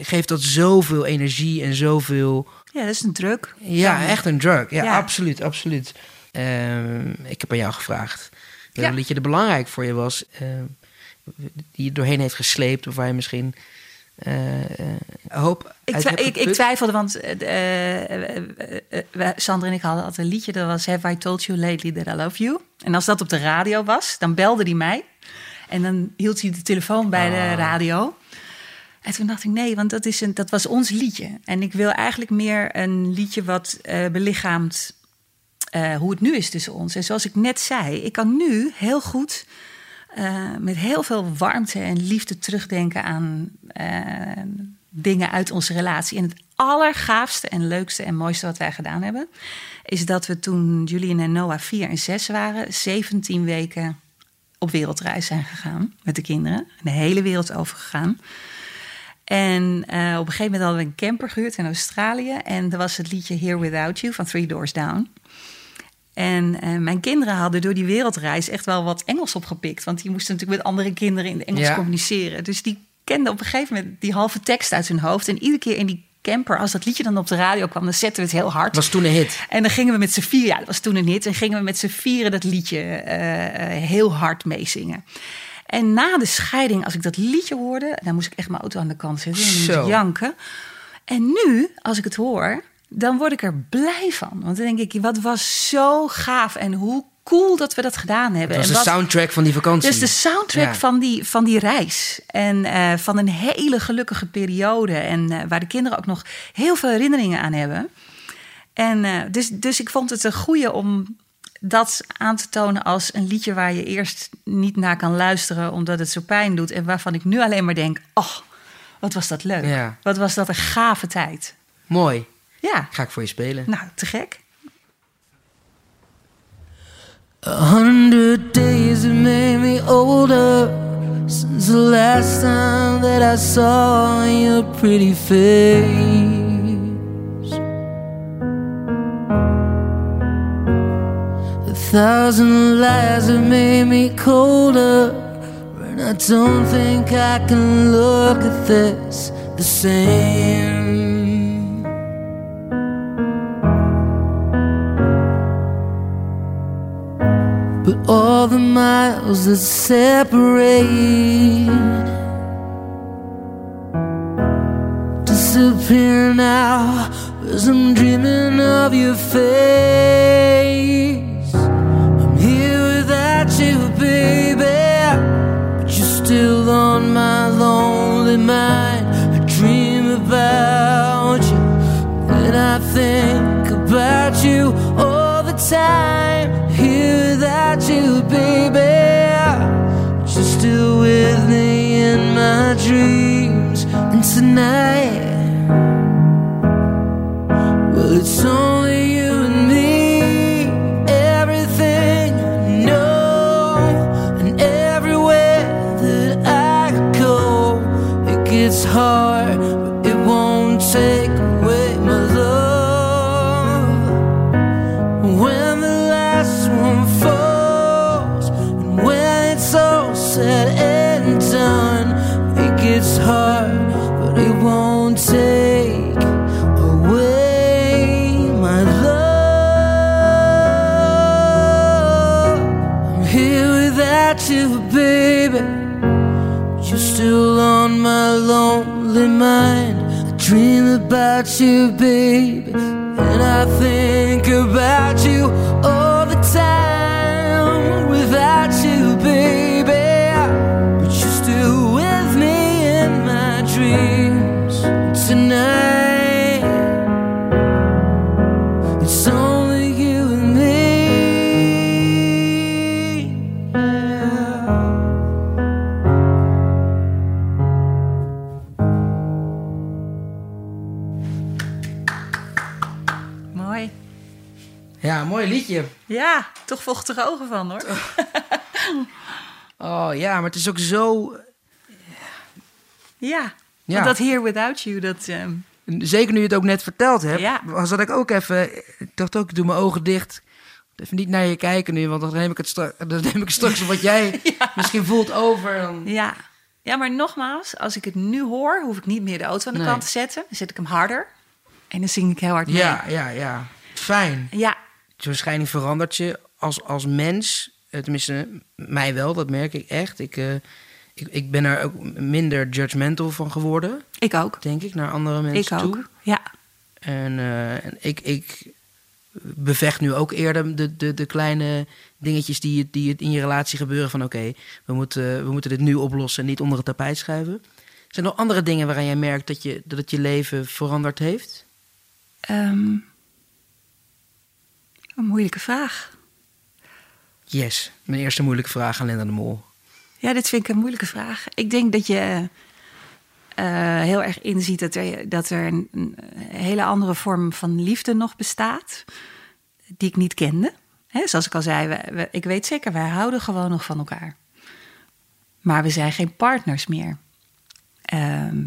geeft dat zoveel energie en zoveel. Ja, dat is een druk. Ja, echt een drug. Ja, Ja. absoluut, absoluut. Ehm, ik heb aan jou gevraagd welk Ja. liedje er belangrijk voor je was, ehm, die je doorheen heeft gesleept, of waar je misschien hoop. Ik, uit twi- hebt ik, ik geput. twijfelde, want eh, eh, eh, eh, Sander en ik hadden altijd een liedje. Dat was Have I Told You Lately That I Love You. En als dat op de radio was, dan belde hij mij. En dan hield hij de telefoon bij de Ah. radio. En toen dacht ik, nee, want dat, is een, dat was ons liedje. En ik wil eigenlijk meer een liedje wat eh, belichaamt eh, hoe het nu is tussen ons. En zoals ik net zei, ik kan nu heel goed eh, met heel veel warmte en liefde terugdenken aan eh, dingen uit onze relatie. En het allergaafste en leukste en mooiste wat wij gedaan hebben, is dat we toen Julian en Noah 4 en 6 waren, 17 weken op wereldreis zijn gegaan met de kinderen. De hele wereld over gegaan. En eh, op een gegeven moment hadden we een camper gehuurd in Australië. En er was het liedje Here Without You van Three Doors Down. En eh, mijn kinderen hadden door die wereldreis echt wel wat Engels opgepikt. Want die moesten natuurlijk met andere kinderen in het Engels Ja. communiceren. Dus die kenden op een gegeven moment die halve tekst uit hun hoofd. En iedere keer in die camper, als dat liedje dan op de radio kwam, dan zetten we het heel hard. Was toen een hit. En dan gingen we met z'n vieren, ja, dat was toen een hit. En gingen we met z'n vieren dat liedje eh, eh, heel hard meezingen. En na de scheiding, als ik dat liedje hoorde, dan moest ik echt mijn auto aan de kant zetten. En moest janken. En nu, als ik het hoor, dan word ik er blij van. Want dan denk ik, wat was zo gaaf en hoe cool dat we dat gedaan hebben. Dat was en de wat, soundtrack van die vakantie. dus de soundtrack Ja. van, die, van die reis. En eh, van een hele gelukkige periode. En eh, waar de kinderen ook nog heel veel herinneringen aan hebben. En eh, dus, dus ik vond het een goeie om dat aan te tonen als een liedje waar je eerst niet naar kan luisteren omdat het zo pijn doet. En waarvan ik nu alleen maar denk: oh, wat was dat leuk. Ja. Wat was dat een gave tijd. Mooi. Ja, Ga ik voor je spelen. nou, te gek. A hundred days have made me older since the last time that I saw your pretty face. A thousand lies have made me colder, and I don't think I can look at this the same. But all the miles that separate disappear now as I'm dreaming of your face. I'm here without you, baby, but you're still on my lonely mind. I dream about you, and I think about you all the time. Without you, baby, but you're still with me in my dreams. And tonight, well, it's only lonely mind. I dream about you, baby. And I think about you all the time. Without you, baby. Mooi liedje. Ja, toch vochtige ogen van hoor. Oh ja, maar het is ook zo. Ja, Ja. want dat Here Without You, dat... ehm, Zeker nu je het ook net verteld hebt. Ja. Was dat ik ook even. Ik dacht ook, ik doe mijn ogen dicht. Even niet naar je kijken nu, want dan neem ik het straks, dan neem ik straks wat jij misschien voelt over. Dan... Ja. ja, maar nogmaals, als ik het nu hoor, hoef ik niet meer de auto aan de Nee. kant te zetten. Dan zet ik hem harder en dan zing ik heel hard mee. Ja, ja, ja. Fijn. Ja, Waarschijnlijk verandert je als, als mens. Eh, Tenminste, mij wel, dat merk ik echt. Ik, eh, ik, ik ben er ook minder judgmental van geworden, ik ook. denk ik, naar andere mensen Ik ook. toe. Ja, En, eh, en ik, ik bevecht nu ook eerder de, de, de kleine dingetjes die, die in je relatie gebeuren. Van oké, we, moeten, we moeten dit nu oplossen en niet onder het tapijt schuiven. Zijn er nog andere dingen waaraan jij merkt dat, je, dat het je leven veranderd heeft? Ehm, een moeilijke vraag. Yes, mijn eerste moeilijke vraag aan Linda de Mol. Ja, dit vind ik een moeilijke vraag. Ik denk dat je eh, heel erg inziet dat er, dat er een, een hele andere vorm van liefde nog bestaat, die ik niet kende. Hè, zoals ik al zei, we, we- ik weet zeker, wij houden gewoon nog van elkaar. Maar we zijn geen partners meer. Ehm,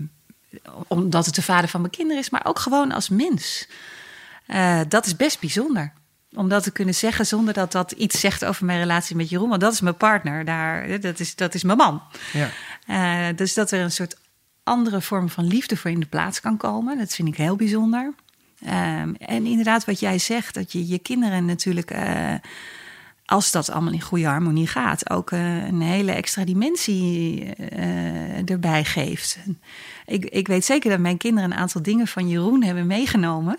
omdat het de vader van mijn kinderen is, maar ook gewoon als mens. Eh, dat is best bijzonder. Om dat te kunnen zeggen zonder dat dat iets zegt over mijn relatie met Jeroen. Want dat is mijn partner. Daar, dat, is, dat is mijn man. Ja. Eh, dus dat er een soort andere vormen van liefde voor in de plaats kan komen. Dat vind ik heel bijzonder. Ehm, en inderdaad, wat jij zegt, dat je je kinderen natuurlijk, eh, als dat allemaal in goede harmonie gaat, ook eh, een hele extra dimensie uh, erbij geeft. Ik, ik weet zeker dat mijn kinderen een aantal dingen van Jeroen hebben meegenomen,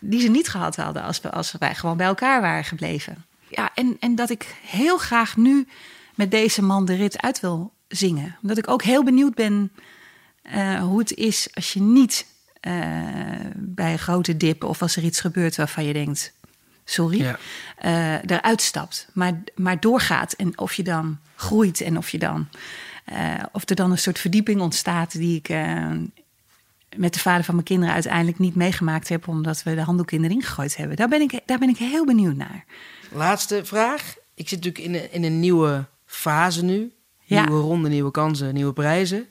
die ze niet gehad hadden als, als wij gewoon bij elkaar waren gebleven. Ja, en, en dat ik heel graag nu met deze man de rit uit wil zingen. Omdat ik ook heel benieuwd ben hoe het is als je niet uh, bij een grote dip of als er iets gebeurt waarvan je denkt, sorry, ja. uh, eruit stapt, maar, maar doorgaat. En of je dan groeit en of je dan, uh, of er dan een soort verdieping ontstaat die ik met de vader van mijn kinderen uiteindelijk niet meegemaakt heb, omdat we de handdoek in de ring gegooid hebben. Daar ben ik, daar ben ik heel benieuwd naar. Laatste vraag. Ik zit natuurlijk in een, in een nieuwe fase nu. Nieuwe ronde, nieuwe kansen, nieuwe prijzen.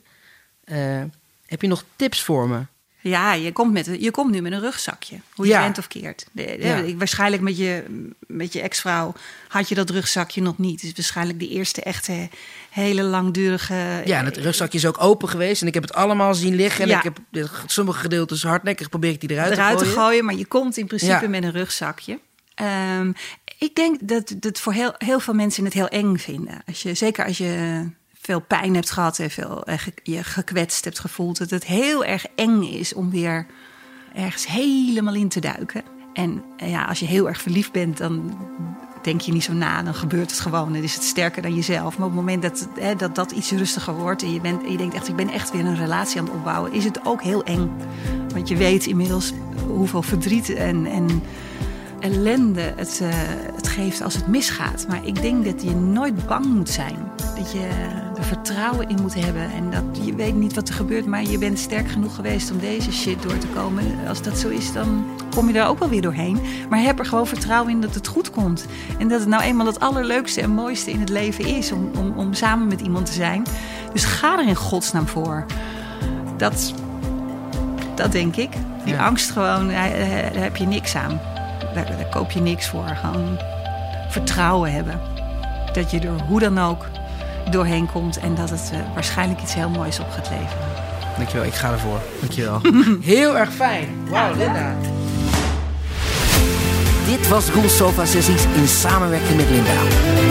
heb je nog tips voor me? Ja, je komt, met, je komt nu met een rugzakje. Hoe je bent of keert. De, Waarschijnlijk met je, met je ex-vrouw had je dat rugzakje nog niet. Dus waarschijnlijk de eerste echte hele langdurige... Ja, en het rugzakje is ook open geweest. En ik heb het allemaal zien liggen. En ik heb sommige gedeeltes hardnekkig probeer ik die eruit, eruit te gooien. te gooien. Maar je komt in principe met een rugzakje. Um, ik denk dat het voor heel, heel veel mensen het heel eng vinden. Als je, zeker als je veel pijn hebt gehad en veel eh, je gekwetst hebt gevoeld, dat het heel erg eng is om weer ergens helemaal in te duiken. En eh, ja, als je heel erg verliefd bent, dan denk je niet zo na, dan gebeurt het gewoon. Dan is het sterker dan jezelf. Maar op het moment dat dat, dat iets rustiger wordt en je, bent, je denkt echt, ik ben echt weer een relatie aan het opbouwen, is het ook heel eng. Want je weet inmiddels hoeveel verdriet en, en ellende het, uh, het geeft als het misgaat. Maar ik denk dat je nooit bang moet zijn. Dat je er vertrouwen in moet hebben. En dat je weet niet wat er gebeurt, maar je bent sterk genoeg geweest om deze shit door te komen. Als dat zo is, dan kom je er ook wel weer doorheen. Maar heb er gewoon vertrouwen in dat het goed komt. En dat het nou eenmaal het allerleukste en mooiste in het leven is om, om, om samen met iemand te zijn. Dus ga er in godsnaam voor. Dat, dat denk ik. Die angst gewoon, daar heb je niks aan daar, daar koop je niks voor. Gewoon vertrouwen hebben. Dat je er hoe dan ook doorheen komt en dat het uh, waarschijnlijk iets heel moois op gaat leveren. Dankjewel, ik ga ervoor. Dankjewel. heel erg fijn. Wauw, Linda. Dit was Roel Sofa Sessies in samenwerking met Linda.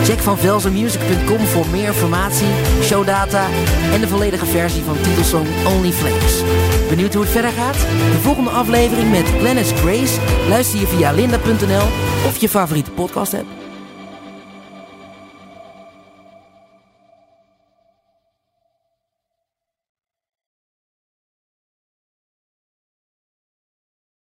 Check van velzenmusic.com voor meer informatie, showdata en de volledige versie van titelsong Only Flames. Benieuwd hoe het verder gaat? De volgende aflevering met Glennis Grace luister je via linda.nl of je favoriete podcast hebt.